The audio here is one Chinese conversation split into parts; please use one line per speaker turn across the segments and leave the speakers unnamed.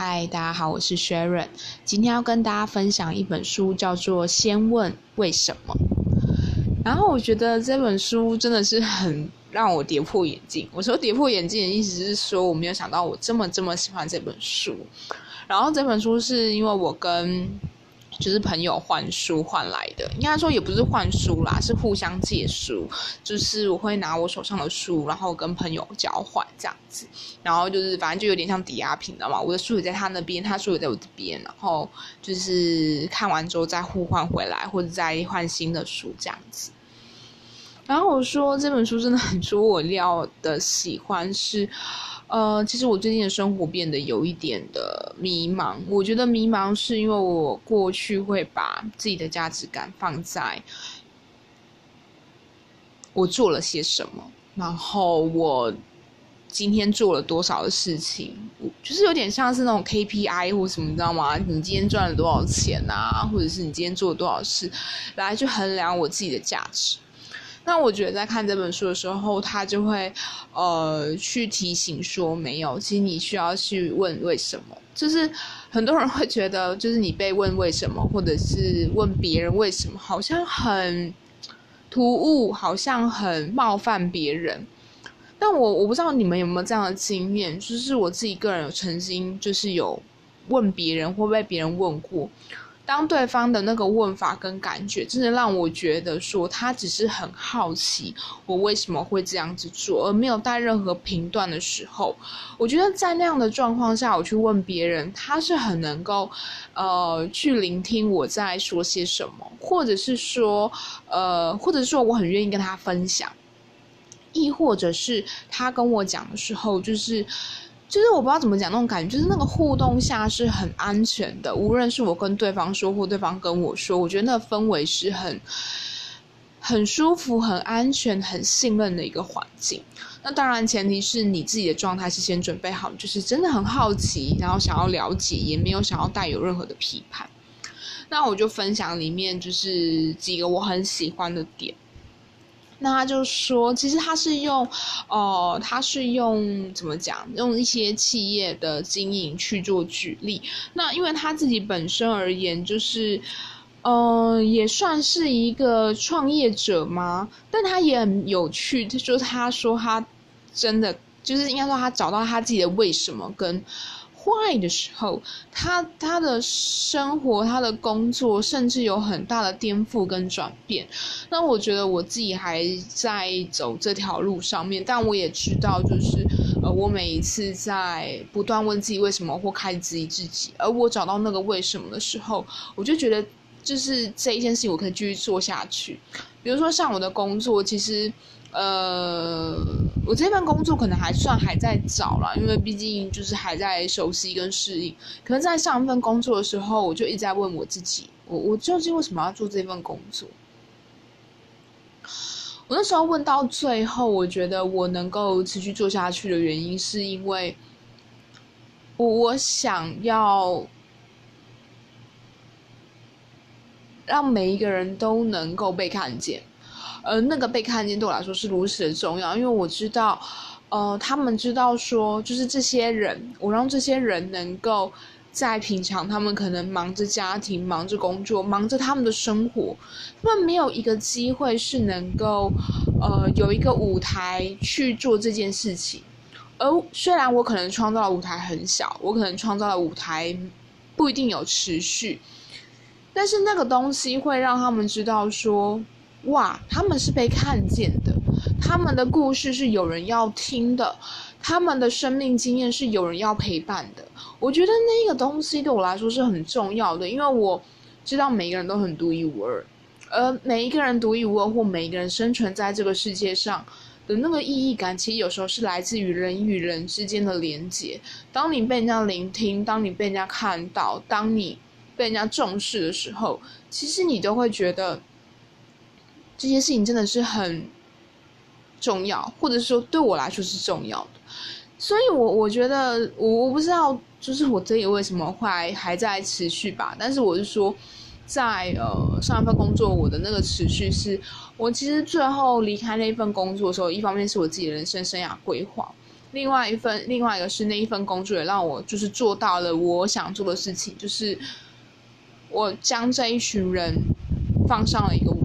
嗨，大家好，我是 Sharon。今天要跟大家分享一本书，叫做《先问为什么》。然后我觉得这本书真的是很让我跌破眼镜。我说跌破眼镜的意思是说，我没有想到我这么这么喜欢这本书。然后这本书是因为我跟就是朋友换书换来的，应该说也不是换书啦，是互相借书。就是我会拿我手上的书，然后跟朋友交换这样子，然后就是反正就有点像抵押品的嘛。我的书也在他那边，他书也在我这边，然后就是看完之后再互换回来，或者再换新的书这样子。然后我说这本书真的很出我料的喜欢是。呃，其实我最近的生活变得有一点的迷茫。我觉得迷茫是因为我过去会把自己的价值感放在我做了些什么，然后我今天做了多少的事情，就是有点像是那种 KPI 或什么，你知道吗？你今天赚了多少钱啊，或者是你今天做了多少事，来去衡量我自己的价值。那我觉得在看这本书的时候，他就会，呃，去提醒说，没有，其实你需要去问为什么。就是很多人会觉得，就是你被问为什么，或者是问别人为什么，好像很突兀，好像很冒犯别人。但我我不知道你们有没有这样的经验，就是我自己个人有曾经就是有问别人或被别人问过。当对方的那个问法跟感觉，真的让我觉得说他只是很好奇我为什么会这样子做，而没有带任何评断的时候，我觉得在那样的状况下，我去问别人，他是很能够，呃，去聆听我在说些什么，或者是说，呃，或者是说我很愿意跟他分享，亦或者是他跟我讲的时候，就是。就是我不知道怎么讲那种感觉，就是那个互动下是很安全的，无论是我跟对方说或对方跟我说，我觉得那个氛围是很很舒服、很安全、很信任的一个环境。那当然前提是你自己的状态是先准备好，就是真的很好奇，然后想要了解，也没有想要带有任何的批判。那我就分享里面就是几个我很喜欢的点。那他就说，其实他是用，哦，他是用怎么讲？用一些企业的经营去做举例。那因为他自己本身而言，就是，嗯，也算是一个创业者吗？但他也很有趣，就说他说他真的就是应该说他找到他自己的为什么跟。坏的时候，他他的生活、他的工作，甚至有很大的颠覆跟转变。那我觉得我自己还在走这条路上面，但我也知道，就是呃，我每一次在不断问自己为什么，或开始质疑自己，而我找到那个为什么的时候，我就觉得，就是这一件事情我可以继续做下去。比如说像我的工作，其实。呃，我这份工作可能还算还在找啦，因为毕竟就是还在熟悉跟适应。可能在上一份工作的时候，我就一直在问我自己：我我究竟为什么要做这份工作？我那时候问到最后，我觉得我能够持续做下去的原因，是因为我我想要让每一个人都能够被看见。呃，那个被看见对我来说是如此的重要，因为我知道，呃，他们知道说，就是这些人，我让这些人能够在平常，他们可能忙着家庭、忙着工作、忙着他们的生活，他们没有一个机会是能够，呃，有一个舞台去做这件事情。而虽然我可能创造的舞台很小，我可能创造的舞台不一定有持续，但是那个东西会让他们知道说。哇，他们是被看见的，他们的故事是有人要听的，他们的生命经验是有人要陪伴的。我觉得那个东西对我来说是很重要的，因为我知道每个人都很独一无二，而每一个人独一无二或每一个人生存在这个世界上的那个意义感，其实有时候是来自于人与人之间的连接。当你被人家聆听，当你被人家看到，当你被人家重视的时候，其实你都会觉得。这些事情真的是很重要，或者说对我来说是重要的，所以，我我觉得我我不知道，就是我这里为什么会还在持续吧。但是我是说，在呃上一份工作，我的那个持续是，我其实最后离开那一份工作的时候，一方面是我自己的人生生涯规划，另外一份，另外一个是那一份工作也让我就是做到了我想做的事情，就是我将这一群人放上了一个。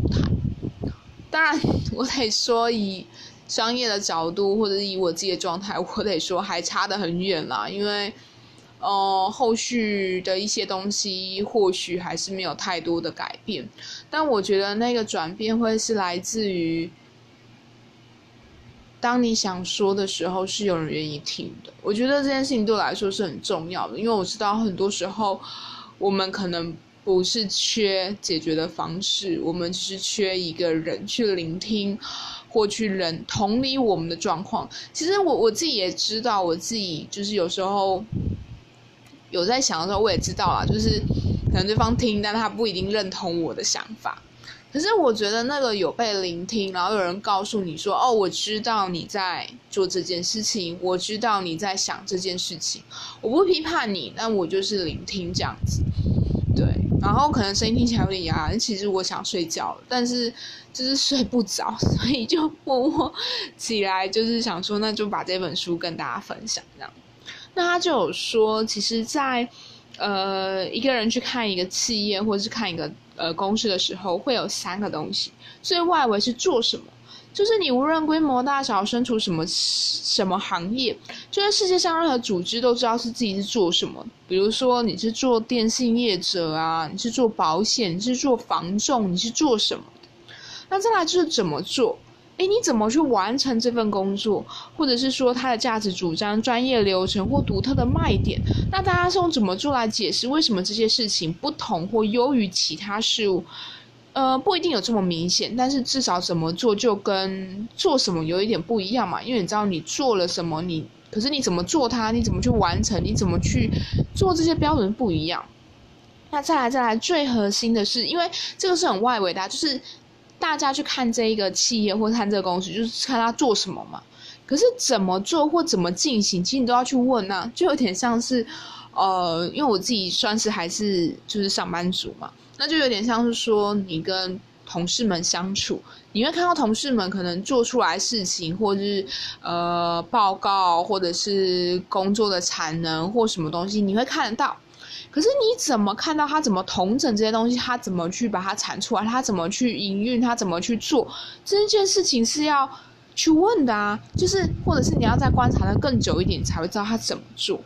当然，我得说以商业的角度，或者是以我自己的状态，我得说还差得很远啦。因为，呃，后续的一些东西或许还是没有太多的改变，但我觉得那个转变会是来自于。当你想说的时候，是有人愿意听的。我觉得这件事情对我来说是很重要的，因为我知道很多时候我们可能不是缺解决的方式，我们只是缺一个人去聆听或去人同理我们的状况。其实我我自己也知道，我自己就是有时候有在想的时候，我也知道啊，就是可能对方听，但他不一定认同我的想法。可是我觉得那个有被聆听，然后有人告诉你说：“哦，我知道你在做这件事情，我知道你在想这件事情。”我不批判你，但我就是聆听这样子。对，然后可能声音听起来有点哑，其实我想睡觉，但是就是睡不着，所以就默默起来，就是想说，那就把这本书跟大家分享这样。那他就有说，其实，在呃一个人去看一个企业，或者是看一个。呃，公司的时候会有三个东西，最外围是做什么，就是你无论规模大小，身处什么什么行业，就是世界上任何组织都知道是自己是做什么。比如说你是做电信业者啊，你是做保险，你是做防重，你是做什么那再来就是怎么做。诶，你怎么去完成这份工作，或者是说它的价值主张、专业流程或独特的卖点？那大家是用怎么做来解释为什么这些事情不同或优于其他事物？呃，不一定有这么明显，但是至少怎么做就跟做什么有一点不一样嘛。因为你知道你做了什么，你可是你怎么做它，你怎么去完成，你怎么去做这些标准不一样。那再来再来，最核心的是，因为这个是很外围的，就是。大家去看这一个企业或看这个公司，就是看他做什么嘛。可是怎么做或怎么进行，其实你都要去问啊，就有点像是，呃，因为我自己算是还是就是上班族嘛，那就有点像是说你跟同事们相处，你会看到同事们可能做出来事情，或者是呃报告，或者是工作的产能或什么东西，你会看得到。可是你怎么看到他怎么同整这些东西？他怎么去把它产出来？他怎么去营运？他怎么去做这件事情是要去问的啊！就是或者是你要再观察的更久一点，才会知道他怎么做。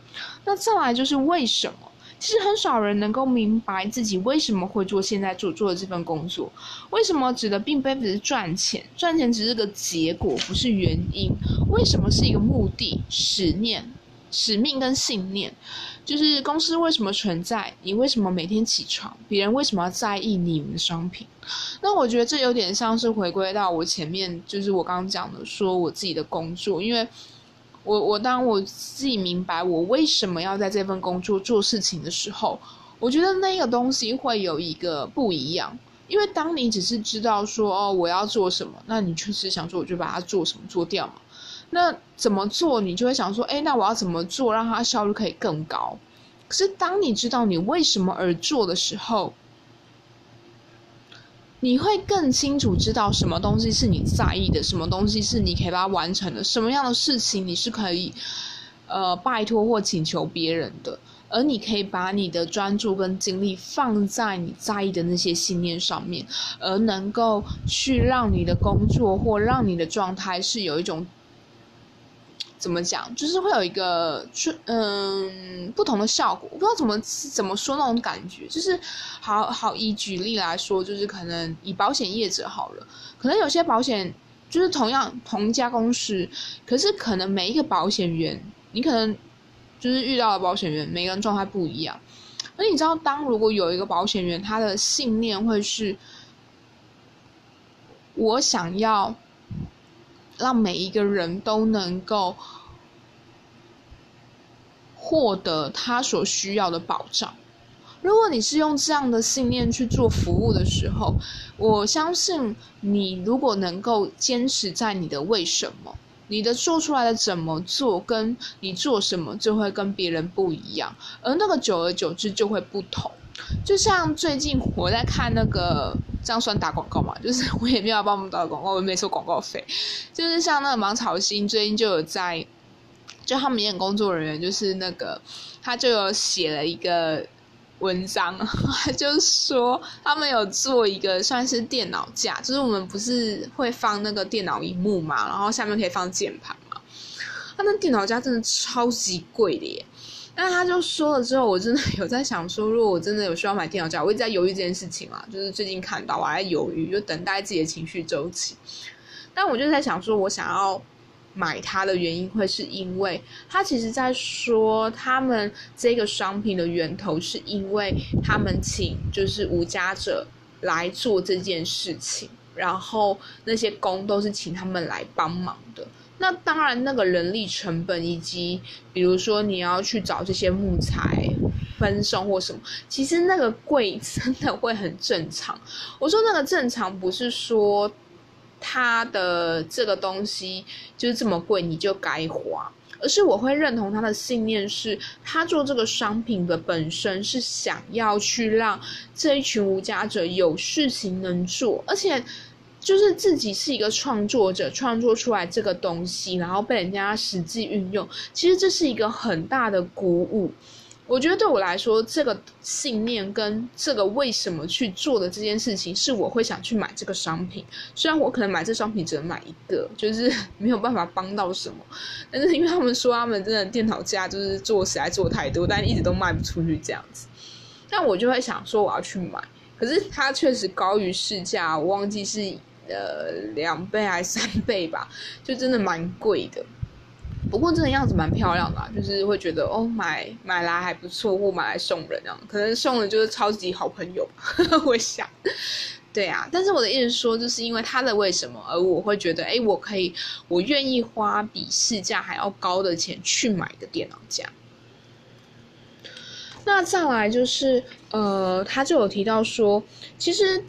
那再来就是为什么？其实很少人能够明白自己为什么会做现在做做的这份工作。为什么指的并非只是赚钱？赚钱只是个结果，不是原因。为什么是一个目的、使念、使命跟信念？就是公司为什么存在？你为什么每天起床？别人为什么要在意你们的商品？那我觉得这有点像是回归到我前面，就是我刚刚讲的，说我自己的工作，因为我我当我自己明白我为什么要在这份工作做事情的时候，我觉得那个东西会有一个不一样。因为当你只是知道说哦我要做什么，那你确实想说，我就把它做什么做掉嘛。那怎么做，你就会想说，哎，那我要怎么做，让它效率可以更高？可是当你知道你为什么而做的时候，你会更清楚知道什么东西是你在意的，什么东西是你可以把它完成的，什么样的事情你是可以，呃，拜托或请求别人的，而你可以把你的专注跟精力放在你在意的那些信念上面，而能够去让你的工作或让你的状态是有一种。怎么讲？就是会有一个，嗯，不同的效果。我不知道怎么怎么说那种感觉。就是好好以举例来说，就是可能以保险业者好了，可能有些保险就是同样同一家公司，可是可能每一个保险员，你可能就是遇到的保险员，每个人状态不一样。而你知道，当如果有一个保险员，他的信念会是，我想要。让每一个人都能够获得他所需要的保障。如果你是用这样的信念去做服务的时候，我相信你如果能够坚持在你的为什么，你的做出来的怎么做，跟你做什么就会跟别人不一样，而那个久而久之就会不同。就像最近我在看那个，这样算打广告嘛？就是我也没有帮我们打广告，我没收广告费。就是像那个芒草星最近就有在就他们演工作人员，就是那个他就有写了一个文章，他就说他们有做一个算是电脑架，就是我们不是会放那个电脑荧幕嘛，然后下面可以放键盘嘛，他那电脑架真的超级贵的耶。但他就说了之后，我真的有在想说，如果我真的有需要买电脑架，我一直在犹豫这件事情嘛，就是最近看到我还在犹豫，就等待自己的情绪周期。但我就在想说，我想要买它的原因，会是因为他其实在说，他们这个商品的源头是因为他们请就是无家者来做这件事情，然后那些工都是请他们来帮忙的。那当然，那个人力成本以及比如说你要去找这些木材分送或什么，其实那个贵真的会很正常。我说那个正常不是说它的这个东西就是这么贵你就该花，而是我会认同他的信念，是他做这个商品的本身是想要去让这一群无家者有事情能做，而且。就是自己是一个创作者，创作出来这个东西，然后被人家实际运用，其实这是一个很大的鼓舞。我觉得对我来说，这个信念跟这个为什么去做的这件事情，是我会想去买这个商品。虽然我可能买这商品只能买一个，就是 没有办法帮到什么，但是因为他们说他们真的电脑架就是做实在做太多，但一直都卖不出去这样子，但我就会想说我要去买，可是它确实高于市价，我忘记是。呃，两倍还是三倍吧，就真的蛮贵的。不过真的样子蛮漂亮的，就是会觉得哦，买买来还不错，或买来送人这样，可能送的就是超级好朋友。我想，对啊。但是我的意思说，就是因为它的为什么，而我会觉得，哎，我可以，我愿意花比市价还要高的钱去买个电脑架。那再来就是，呃，他就有提到说，其实。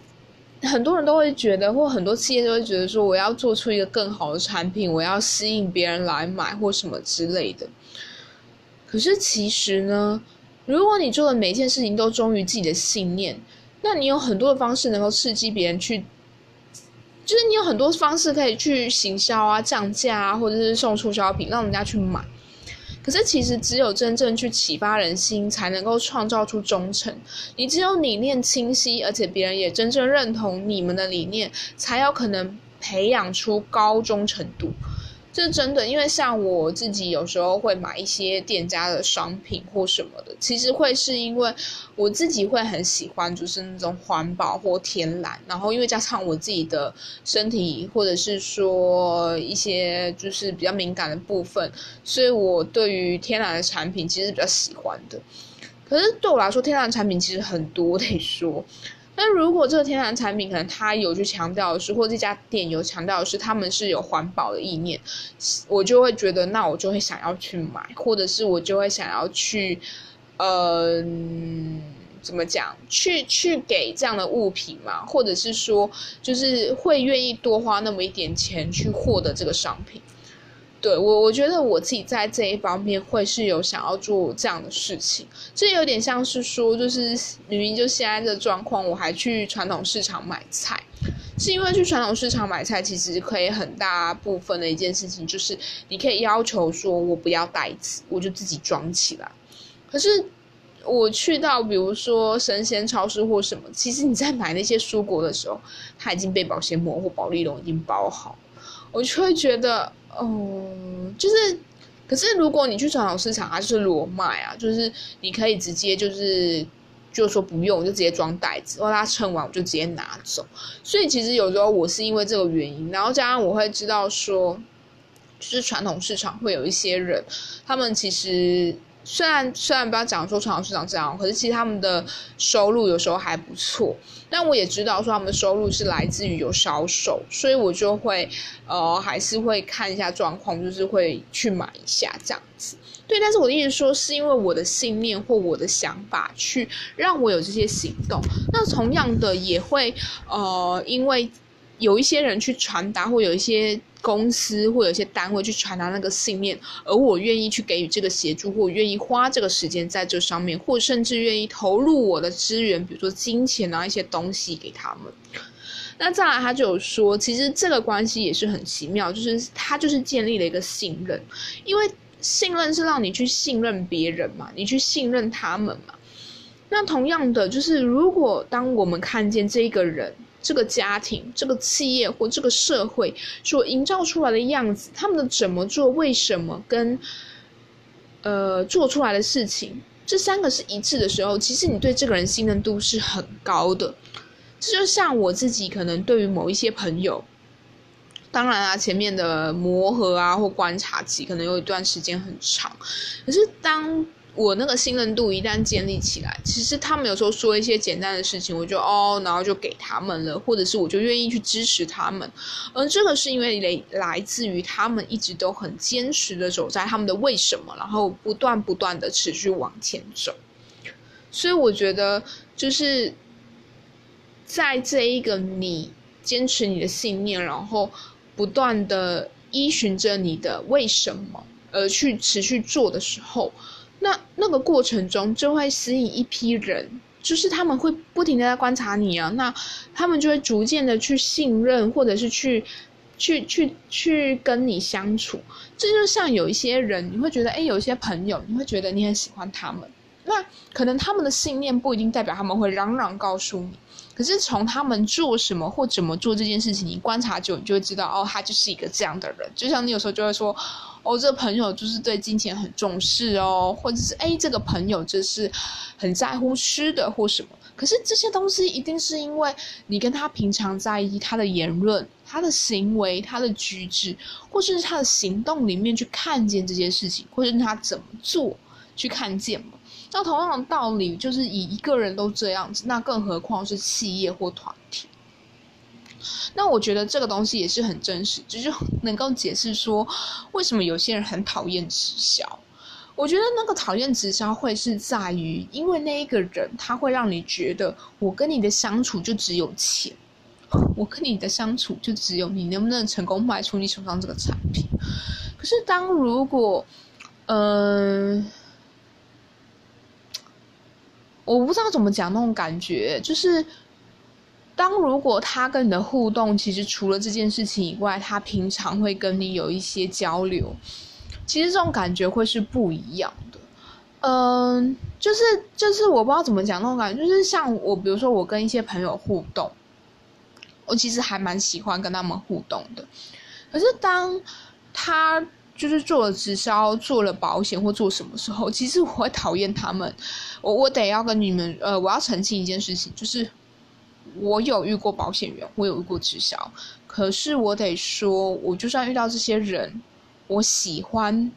很多人都会觉得，或很多企业都会觉得说，我要做出一个更好的产品，我要吸引别人来买或什么之类的。可是其实呢，如果你做的每一件事情都忠于自己的信念，那你有很多的方式能够刺激别人去，就是你有很多方式可以去行销啊、降价啊，或者是送促销品，让人家去买。可是，其实只有真正去启发人心，才能够创造出忠诚。你只有理念清晰，而且别人也真正认同你们的理念，才有可能培养出高忠诚度。这真的，因为像我自己有时候会买一些店家的商品或什么的，其实会是因为我自己会很喜欢，就是那种环保或天然，然后因为加上我自己的身体或者是说一些就是比较敏感的部分，所以我对于天然的产品其实比较喜欢的。可是对我来说，天然产品其实很多，得说。但如果这个天然产品可能它有去强调的是，或这家店有强调的是，他们是有环保的意念，我就会觉得，那我就会想要去买，或者是我就会想要去，呃，怎么讲，去去给这样的物品嘛，或者是说，就是会愿意多花那么一点钱去获得这个商品。对我，我觉得我自己在这一方面会是有想要做这样的事情，这有点像是说，就是明明就现在的状况，我还去传统市场买菜，是因为去传统市场买菜，其实可以很大部分的一件事情，就是你可以要求说我不要袋子，我就自己装起来。可是我去到比如说生鲜超市或什么，其实你在买那些蔬果的时候，它已经被保鲜膜或保利龙已经包好，我就会觉得。哦，就是，可是如果你去传统市场，它就是裸卖啊，就是你可以直接就是，就说不用，就直接装袋子，或他称完我就直接拿走。所以其实有时候我是因为这个原因，然后加上我会知道说，就是传统市场会有一些人，他们其实。虽然虽然不要讲说传统市长这样，可是其实他们的收入有时候还不错。但我也知道说他们的收入是来自于有销售，所以我就会呃还是会看一下状况，就是会去买一下这样子。对，但是我的意思说，是因为我的信念或我的想法去让我有这些行动。那同样的也会呃因为。有一些人去传达，或有一些公司或有些单位去传达那个信念，而我愿意去给予这个协助，或愿意花这个时间在这上面，或甚至愿意投入我的资源，比如说金钱啊一些东西给他们。那再来，他就有说，其实这个关系也是很奇妙，就是他就是建立了一个信任，因为信任是让你去信任别人嘛，你去信任他们嘛。那同样的，就是如果当我们看见这一个人、这个家庭、这个企业或这个社会所营造出来的样子，他们的怎么做、为什么跟呃做出来的事情，这三个是一致的时候，其实你对这个人信任度是很高的。这就像我自己可能对于某一些朋友。当然啊，前面的磨合啊或观察期可能有一段时间很长，可是当我那个信任度一旦建立起来，其实他们有时候说一些简单的事情，我就哦，然后就给他们了，或者是我就愿意去支持他们，而这个是因为来来自于他们一直都很坚持的走在他们的为什么，然后不断不断的持续往前走，所以我觉得就是在这一个你坚持你的信念，然后。不断的依循着你的为什么而去持续做的时候，那那个过程中就会吸引一批人，就是他们会不停的在观察你啊，那他们就会逐渐的去信任，或者是去去去去跟你相处。这就像有一些人，你会觉得，哎，有一些朋友，你会觉得你很喜欢他们，那可能他们的信念不一定代表他们会嚷嚷告诉你。可是从他们做什么或怎么做这件事情，你观察久，你就会知道，哦，他就是一个这样的人。就像你有时候就会说，哦，这个朋友就是对金钱很重视哦，或者是哎，这个朋友就是很在乎吃的或什么。可是这些东西一定是因为你跟他平常在意他的言论、他的行为、他的举止，或者是他的行动里面去看见这件事情，或者是他怎么做去看见嘛。那同样的道理，就是以一个人都这样子，那更何况是企业或团体？那我觉得这个东西也是很真实，就是 能够解释说为什么有些人很讨厌直销。我觉得那个讨厌直销会是在于，因为那一个人他会让你觉得，我跟你的相处就只有钱，我跟你的相处就只有你能不能成功卖出你手上这个产品。可是当如果，嗯。我不知道怎么讲那种感觉，就是当如果他跟你的互动，其实除了这件事情以外，他平常会跟你有一些交流，其实这种感觉会是不一样的。嗯，就是就是我不知道怎么讲那种感觉，就是像我，比如说我跟一些朋友互动，我其实还蛮喜欢跟他们互动的。可是当他就是做了直销、做了保险或做什么时候，其实我讨厌他们。我我得要跟你们，呃，我要澄清一件事情，就是我有遇过保险员，我有遇过直销，可是我得说，我就算遇到这些人，我喜欢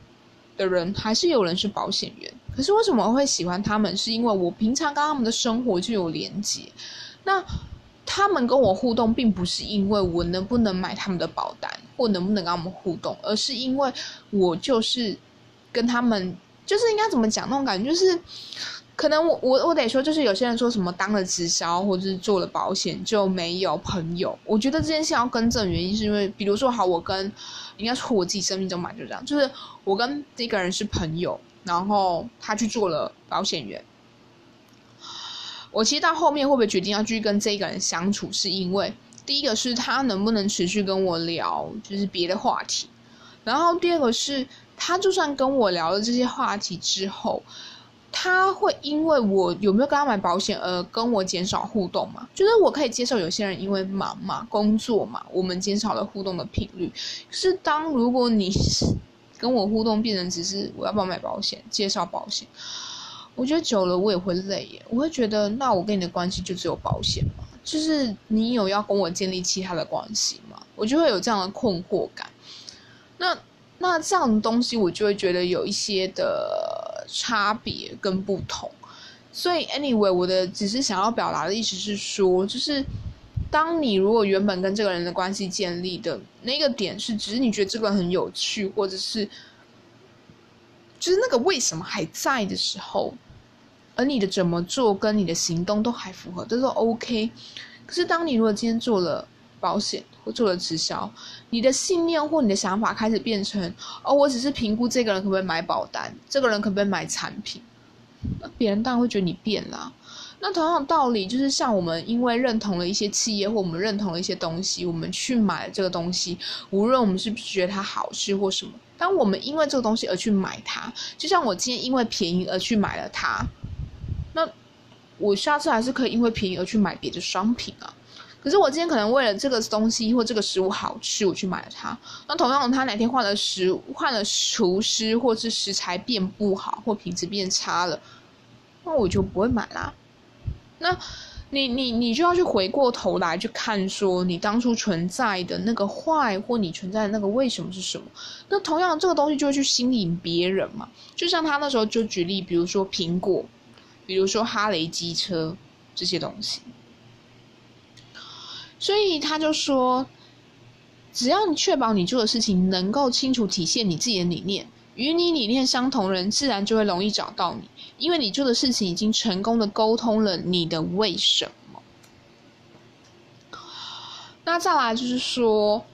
的人还是有人是保险员，可是为什么会喜欢他们？是因为我平常跟他们的生活就有连接，那他们跟我互动，并不是因为我能不能买他们的保单，或能不能跟他们互动，而是因为我就是跟他们，就是应该怎么讲那种感觉，就是。可能我我我得说，就是有些人说什么当了直销或者是做了保险就没有朋友。我觉得这件事要更正，原因是因为，比如说，好，我跟应该说我自己生命中嘛就这样，就是我跟这个人是朋友，然后他去做了保险员。我其实到后面会不会决定要继续跟这个人相处，是因为第一个是他能不能持续跟我聊，就是别的话题，然后第二个是他就算跟我聊了这些话题之后。他会因为我有没有跟他买保险而跟我减少互动嘛？就是我可以接受有些人因为忙嘛、工作嘛，我们减少了互动的频率。是当如果你跟我互动变成只是我要不要买保险、介绍保险，我觉得久了我也会累耶。我会觉得那我跟你的关系就只有保险吗？就是你有要跟我建立其他的关系吗？我就会有这样的困惑感。那那这样的东西我就会觉得有一些的。差别跟不同，所以 anyway，我的只是想要表达的意思是说，就是当你如果原本跟这个人的关系建立的那个点是，只是你觉得这个很有趣，或者是就是那个为什么还在的时候，而你的怎么做跟你的行动都还符合，都是 OK。可是当你如果今天做了保险或做了直销，你的信念或你的想法开始变成哦，我只是评估这个人可不可以买保单，这个人可不可以买产品，那别人当然会觉得你变了。那同样的道理，就是像我们因为认同了一些企业或我们认同了一些东西，我们去买这个东西，无论我们是不是觉得它好吃或什么，当我们因为这个东西而去买它，就像我今天因为便宜而去买了它，我下次还是可以因为便宜而去买别的商品啊。可是我今天可能为了这个东西或这个食物好吃，我去买了它。那同样，他哪天换了食换了厨师，或是食材变不好，或品质变差了，那我就不会买啦。那你你你就要去回过头来去看，说你当初存在的那个坏，或你存在的那个为什么是什么？那同样这个东西就会去吸引别人嘛。就像他那时候就举例，比如说苹果，比如说哈雷机车这些东西。所以他就说，只要你确保你做的事情能够清楚体现你自己的理念，与你理念相同人自然就会容易找到你，因为你做的事情已经成功的沟通了你的为什么。那再来就是说，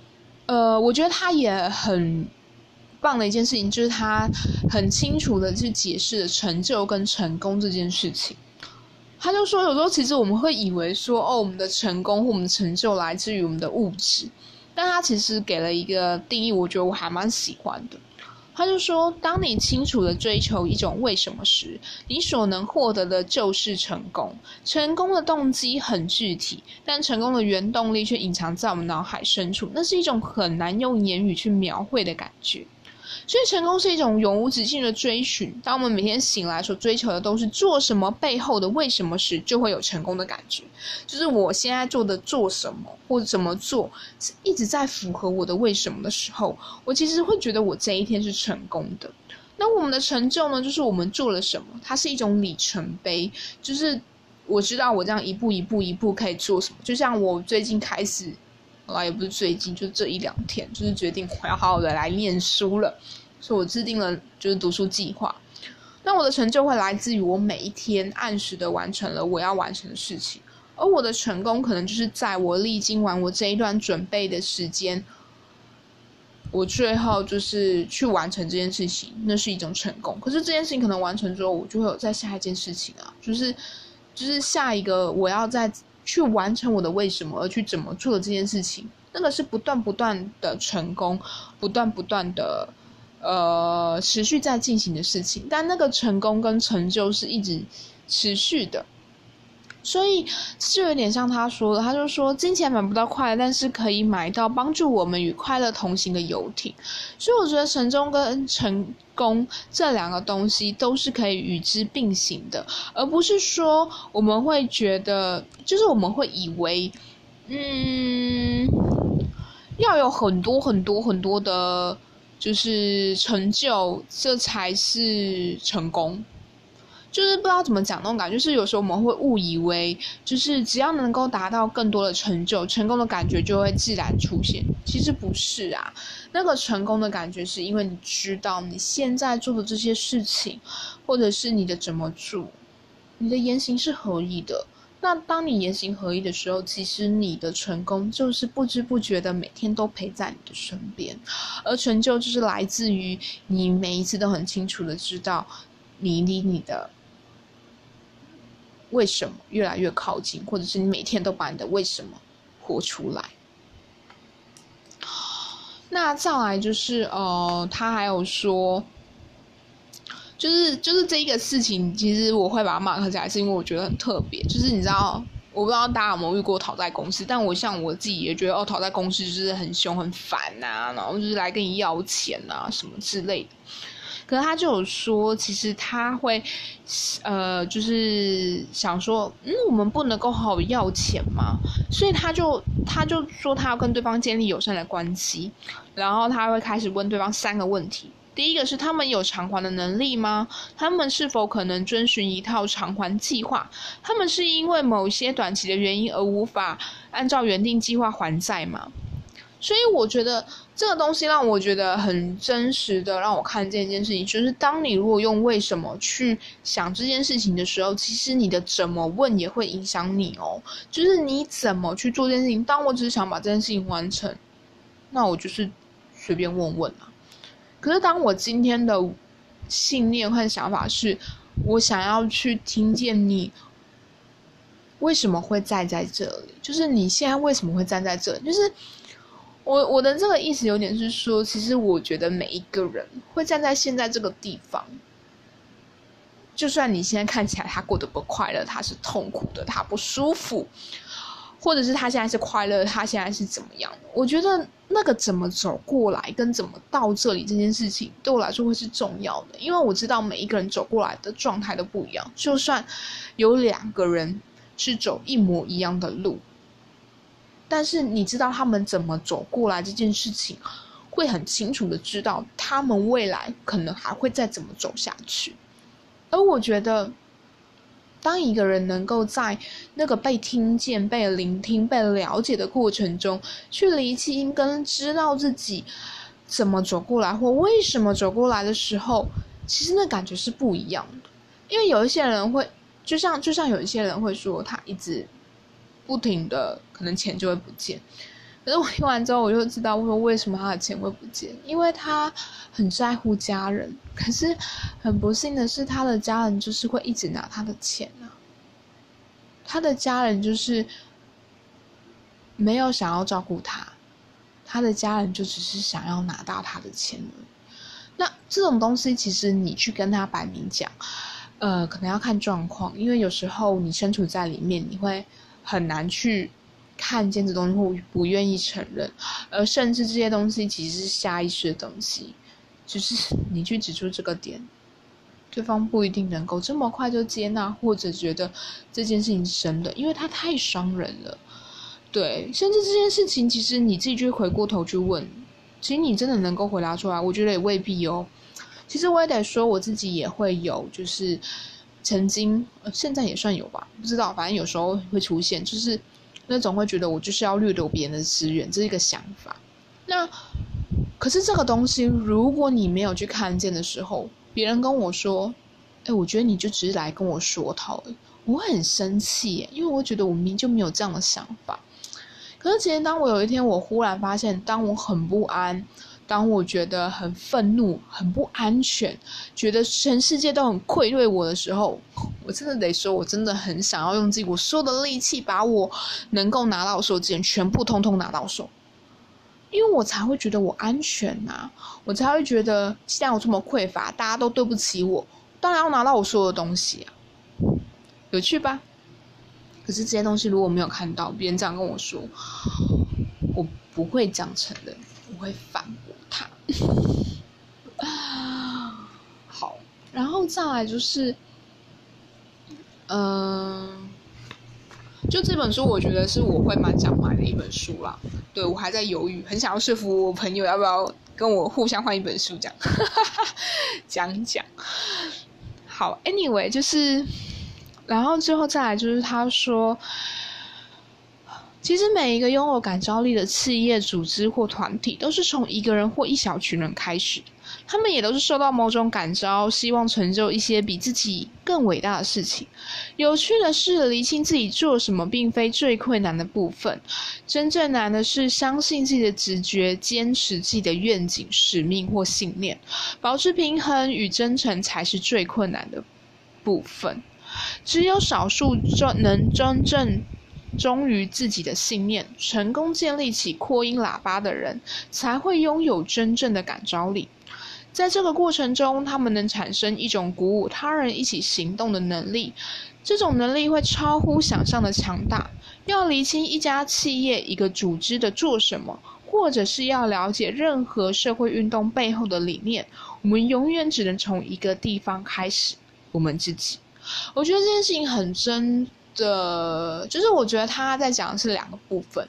呃，我觉得他也很棒的一件事情，就是他很清楚的去解释了成就跟成功这件事情。他就说，有时候其实我们会以为说，哦，我们的成功或我们的成就来自于我们的物质，但他其实给了一个定义，我觉得我还蛮喜欢的。他就说，当你清楚的追求一种为什么时，你所能获得的就是成功。成功的动机很具体，但成功的原动力却隐藏在我们脑海深处，那是一种很难用言语去描绘的感觉。所以，成功是一种永无止境的追寻。当我们每天醒来所追求的都是做什么背后的为什么时，就会有成功的感觉。就是我现在做的做什么或者怎么做，一直在符合我的为什么的时候，我其实会觉得我这一天是成功的。那我们的成就呢？就是我们做了什么，它是一种里程碑。就是我知道我这样一步一步一步可以做什么。就像我最近开始。啊，也不是最近，就这一两天，就是决定我要好好的来念书了，所以我制定了就是读书计划。那我的成就会来自于我每一天按时的完成了我要完成的事情，而我的成功可能就是在我历经完我这一段准备的时间，我最后就是去完成这件事情，那是一种成功。可是这件事情可能完成之后，我就会有在下一件事情啊，就是就是下一个我要在。去完成我的为什么而去怎么做的这件事情，那个是不断不断的成功，不断不断的呃持续在进行的事情，但那个成功跟成就是一直持续的。所以是有点像他说的，他就说金钱买不到快乐，但是可以买到帮助我们与快乐同行的游艇。所以我觉得成功跟成功这两个东西都是可以与之并行的，而不是说我们会觉得，就是我们会以为，嗯，要有很多很多很多的，就是成就，这才是成功。就是不知道怎么讲那种感觉，就是有时候我们会误以为，就是只要能够达到更多的成就，成功的感觉就会自然出现。其实不是啊，那个成功的感觉是因为你知道你现在做的这些事情，或者是你的怎么做，你的言行是合一的。那当你言行合一的时候，其实你的成功就是不知不觉的每天都陪在你的身边，而成就就是来自于你每一次都很清楚的知道你离你的。为什么越来越靠近，或者是你每天都把你的为什么活出来？那再来就是呃，他还有说，就是就是这一个事情，其实我会把它马克起来，是因为我觉得很特别。就是你知道，我不知道大家有没有遇过讨债公司，但我像我自己也觉得，哦，讨债公司就是很凶很烦呐，然后就是来跟你要钱啊什么之类的。可是他就有说，其实他会，呃，就是想说，嗯，我们不能够好好要钱吗？所以他就他就说，他要跟对方建立友善的关系，然后他会开始问对方三个问题。第一个是他们有偿还的能力吗？他们是否可能遵循一套偿还计划？他们是因为某些短期的原因而无法按照原定计划还债吗？所以我觉得这个东西让我觉得很真实的，让我看见一件事情，就是当你如果用为什么去想这件事情的时候，其实你的怎么问也会影响你哦。就是你怎么去做这件事情，当我只是想把这件事情完成，那我就是随便问问啊。可是当我今天的信念和想法是，我想要去听见你为什么会站在这里，就是你现在为什么会站在这里，就是。我我的这个意思有点是说，其实我觉得每一个人会站在现在这个地方，就算你现在看起来他过得不快乐，他是痛苦的，他不舒服，或者是他现在是快乐，他现在是怎么样？我觉得那个怎么走过来，跟怎么到这里这件事情，对我来说会是重要的，因为我知道每一个人走过来的状态都不一样，就算有两个人是走一模一样的路。但是你知道他们怎么走过来这件事情，会很清楚的知道他们未来可能还会再怎么走下去。而我觉得，当一个人能够在那个被听见、被聆听、被了解的过程中，去理清跟知道自己怎么走过来或为什么走过来的时候，其实那感觉是不一样的。因为有一些人会，就像就像有一些人会说，他一直。不停的，可能钱就会不见。可是我听完之后，我就知道，说为什么他的钱会不见，因为他很在乎家人。可是很不幸的是，他的家人就是会一直拿他的钱啊。他的家人就是没有想要照顾他，他的家人就只是想要拿到他的钱了。那这种东西，其实你去跟他摆明讲，呃，可能要看状况，因为有时候你身处在里面，你会。很难去看见这东西，或不愿意承认，而甚至这些东西其实是下意识的东西，就是 你去指出这个点，对方不一定能够这么快就接纳，或者觉得这件事情是真的，因为它太伤人了。对，甚至这件事情，其实你自己去回过头去问，其实你真的能够回答出来，我觉得也未必哦。其实我也得说，我自己也会有，就是。曾经，现在也算有吧，不知道，反正有时候会出现，就是那种会觉得我就是要掠夺别人的资源，这是一个想法。那可是这个东西，如果你没有去看见的时候，别人跟我说：“哎，我觉得你就只是来跟我说套。”我很生气，因为我觉得我明明就没有这样的想法。可是其实，当我有一天我忽然发现，当我很不安。当我觉得很愤怒、很不安全，觉得全世界都很愧对我的时候，我真的得说，我真的很想要用自己我所有的力气，把我能够拿到手之前全部通通拿到手，因为我才会觉得我安全呐，我才会觉得既然我这么匮乏，大家都对不起我，当然要拿到我所有的东西啊，有趣吧？可是这些东西如果没有看到，别人这样跟我说，我不会这样承认，我会反驳。他，好，然后再来就是，嗯，就这本书，我觉得是我会蛮想买的一本书啦。对我还在犹豫，很想要说服我朋友要不要跟我互相换一本书，讲讲讲。好，Anyway，就是，然后最后再来就是他说。其实每一个拥有感召力的企业、组织或团体，都是从一个人或一小群人开始。他们也都是受到某种感召，希望成就一些比自己更伟大的事情。有趣的是，厘清自己做什么，并非最困难的部分。真正难的是相信自己的直觉，坚持自己的愿景、使命或信念，保持平衡与真诚，才是最困难的部分。只有少数真能真正。忠于自己的信念，成功建立起扩音喇叭的人，才会拥有真正的感召力。在这个过程中，他们能产生一种鼓舞他人一起行动的能力。这种能力会超乎想象的强大。要厘清一家企业、一个组织的做什么，或者是要了解任何社会运动背后的理念，我们永远只能从一个地方开始：我们自己。我觉得这件事情很真。的，就是我觉得他在讲的是两个部分，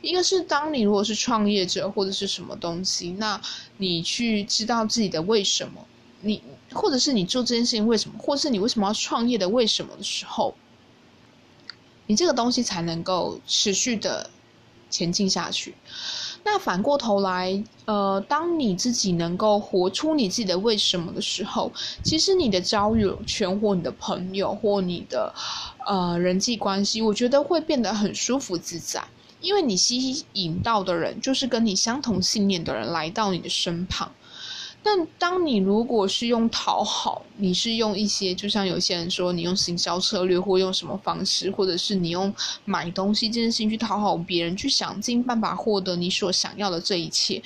一个是当你如果是创业者或者是什么东西，那你去知道自己的为什么，你或者是你做这件事情为什么，或是你为什么要创业的为什么的时候，你这个东西才能够持续的前进下去。那反过头来，呃，当你自己能够活出你自己的为什么的时候，其实你的交友圈或你的朋友或你的呃人际关系，我觉得会变得很舒服自在，因为你吸引到的人就是跟你相同信念的人来到你的身旁。那当你如果是用讨好，你是用一些，就像有些人说，你用行销策略，或用什么方式，或者是你用买东西这件事情去讨好别人，去想尽办法获得你所想要的这一切。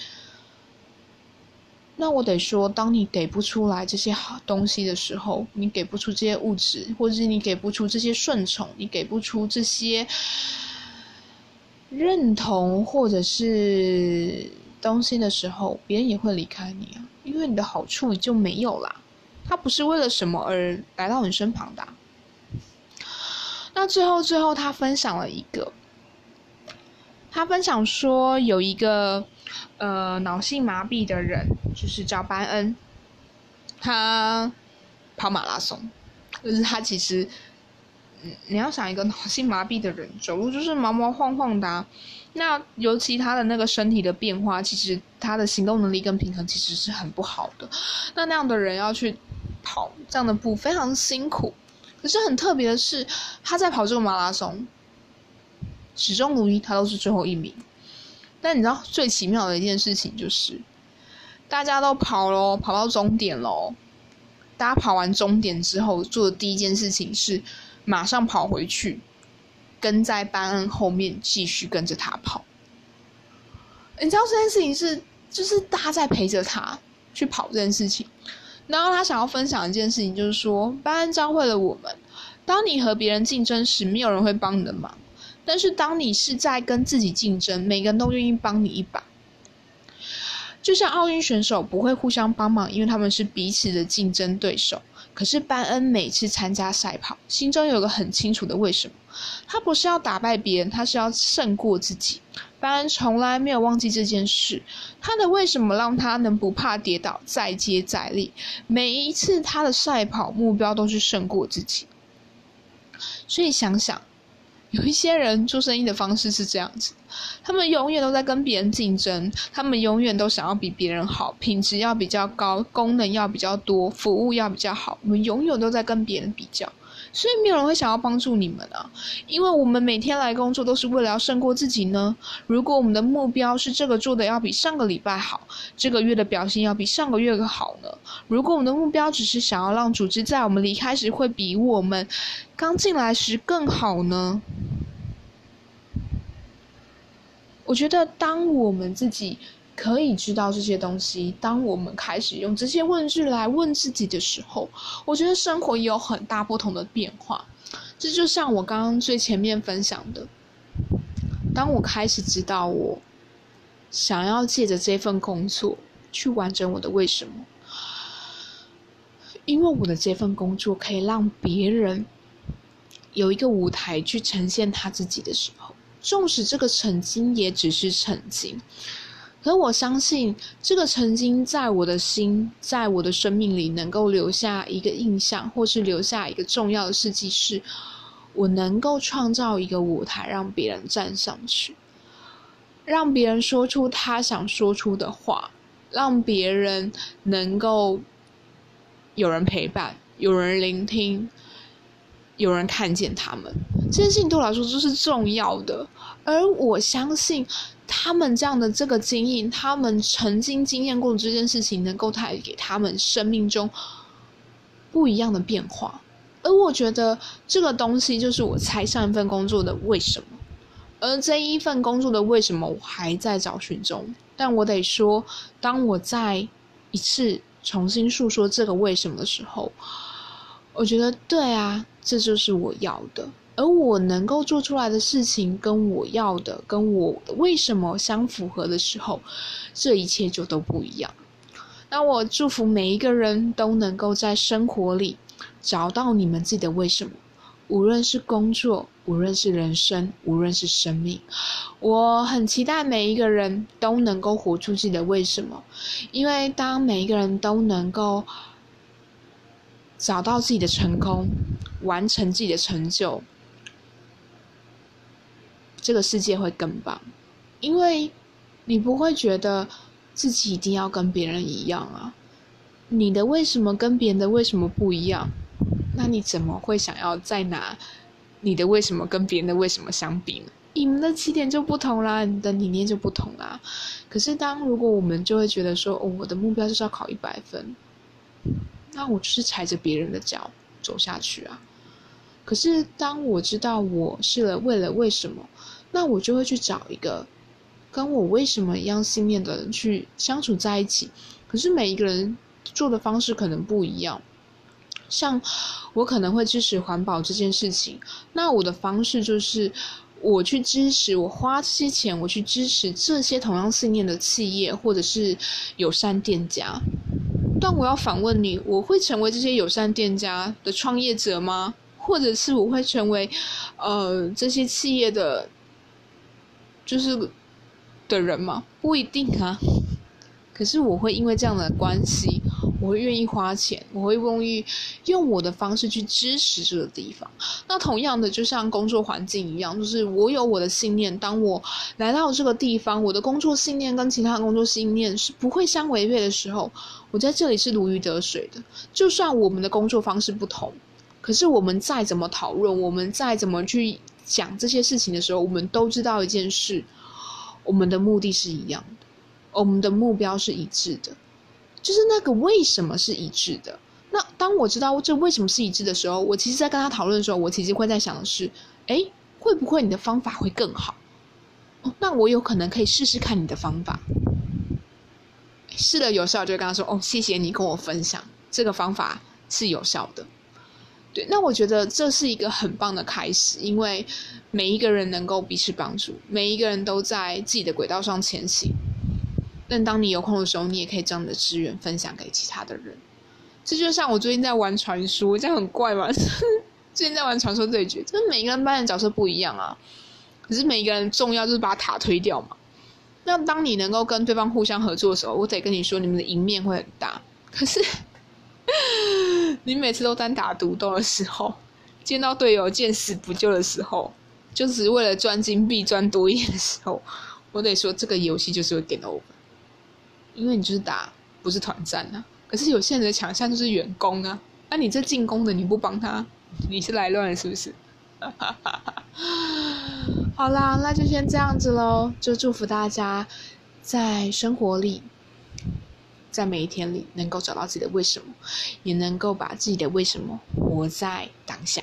那我得说，当你给不出来这些好东西的时候，你给不出这些物质，或者是你给不出这些顺从，你给不出这些认同，或者是东西的时候，别人也会离开你啊，因为你的好处就没有啦。他不是为了什么而来到你身旁的。那最后，最后他分享了一个，他分享说有一个。呃，脑性麻痹的人就是叫班恩，他跑马拉松，就是他其实，嗯，你要想一个脑性麻痹的人走路就是毛毛晃晃的，那尤其他的那个身体的变化，其实他的行动能力跟平衡其实是很不好的。那那样的人要去跑这样的步，非常辛苦。可是很特别的是，他在跑这个马拉松，始终如一，他都是最后一名。但你知道最奇妙的一件事情就是，大家都跑喽，跑到终点喽。大家跑完终点之后，做的第一件事情是马上跑回去，跟在班恩后面继续跟着他跑。你知道这件事情是，就是大家在陪着他去跑这件事情。然后他想要分享一件事情，就是说班恩教会了我们：当你和别人竞争时，没有人会帮你的忙。但是，当你是在跟自己竞争，每个人都愿意帮你一把。就像奥运选手不会互相帮忙，因为他们是彼此的竞争对手。可是班恩每次参加赛跑，心中有个很清楚的为什么：他不是要打败别人，他是要胜过自己。凡恩从来没有忘记这件事。他的为什么让他能不怕跌倒，再接再厉？每一次他的赛跑目标都是胜过自己。所以想想。有一些人做生意的方式是这样子，他们永远都在跟别人竞争，他们永远都想要比别人好，品质要比较高，功能要比较多，服务要比较好。我们永远都在跟别人比较，所以没有人会想要帮助你们啊，因为我们每天来工作都是为了要胜过自己呢。如果我们的目标是这个做的要比上个礼拜好，这个月的表现要比上个月好呢？如果我们的目标只是想要让组织在我们离开时会比我们刚进来时更好呢？我觉得，当我们自己可以知道这些东西，当我们开始用这些问句来问自己的时候，我觉得生活也有很大不同的变化。这就像我刚刚最前面分享的，当我开始知道我想要借着这份工作去完整我的为什么，因为我的这份工作可以让别人有一个舞台去呈现他自己的时候。纵使这个曾经也只是曾经，可我相信这个曾经在我的心，在我的生命里能够留下一个印象，或是留下一个重要的事迹，是我能够创造一个舞台，让别人站上去，让别人说出他想说出的话，让别人能够有人陪伴，有人聆听。有人看见他们，这件事情对我来说就是重要的。而我相信，他们这样的这个经验，他们曾经经验过这件事情，能够带给他们生命中不一样的变化。而我觉得这个东西就是我猜上一份工作的为什么。而这一份工作的为什么，我还在找寻中。但我得说，当我再一次重新诉说这个为什么的时候，我觉得对啊。这就是我要的，而我能够做出来的事情跟我要的、跟我为什么相符合的时候，这一切就都不一样。那我祝福每一个人都能够在生活里找到你们自己的为什么，无论是工作，无论是人生，无论是生命。我很期待每一个人都能够活出自己的为什么，因为当每一个人都能够。找到自己的成功，完成自己的成就，这个世界会更棒。因为你不会觉得自己一定要跟别人一样啊。你的为什么跟别人的为什么不一样？那你怎么会想要再拿你的为什么跟别人的为什么相比呢？你们的起点就不同啦，你的理念就不同啦。可是当如果我们就会觉得说，哦，我的目标就是要考一百分，那我就是踩着别人的脚走下去啊。可是当我知道我是了为了为什么，那我就会去找一个跟我为什么一样信念的人去相处在一起。可是每一个人做的方式可能不一样。像我可能会支持环保这件事情，那我的方式就是我去支持，我花些钱，我去支持这些同样信念的企业或者是友善店家。但我要反问你，我会成为这些友善店家的创业者吗？或者是我会成为呃这些企业的就是的人吗？不一定啊。可是我会因为这样的关系。我会愿意花钱，我会愿意用我的方式去支持这个地方。那同样的，就像工作环境一样，就是我有我的信念。当我来到这个地方，我的工作信念跟其他工作信念是不会相违背的时候，我在这里是如鱼得水的。就算我们的工作方式不同，可是我们再怎么讨论，我们再怎么去讲这些事情的时候，我们都知道一件事：我们的目的是一样的，我们的目标是一致的。就是那个为什么是一致的？那当我知道这为什么是一致的时候，我其实，在跟他讨论的时候，我其实会在想的是：哎，会不会你的方法会更好？哦，那我有可能可以试试看你的方法，试了有效，就跟他说：哦，谢谢你跟我分享这个方法是有效的。对，那我觉得这是一个很棒的开始，因为每一个人能够彼此帮助，每一个人都在自己的轨道上前行。但当你有空的时候，你也可以将你的资源分享给其他的人。这就像我最近在玩传说，这样很怪吗？最近在玩传说对决，就是每个人扮演角色不一样啊。可是每一个人重要就是把塔推掉嘛。那当你能够跟对方互相合作的时候，我得跟你说，你们的赢面会很大。可是 你每次都单打独斗的时候，见到队友见死不救的时候，就只是为了赚金币赚多一点的时候，我得说这个游戏就是会 get over。因为你就是打不是团战啊，可是有些人的强项就是远攻啊，那你这进攻的你不帮他，你是来乱是不是？好啦，那就先这样子喽，就祝福大家在生活里，在每一天里能够找到自己的为什么，也能够把自己的为什么活在当下。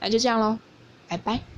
那就这样喽，拜拜。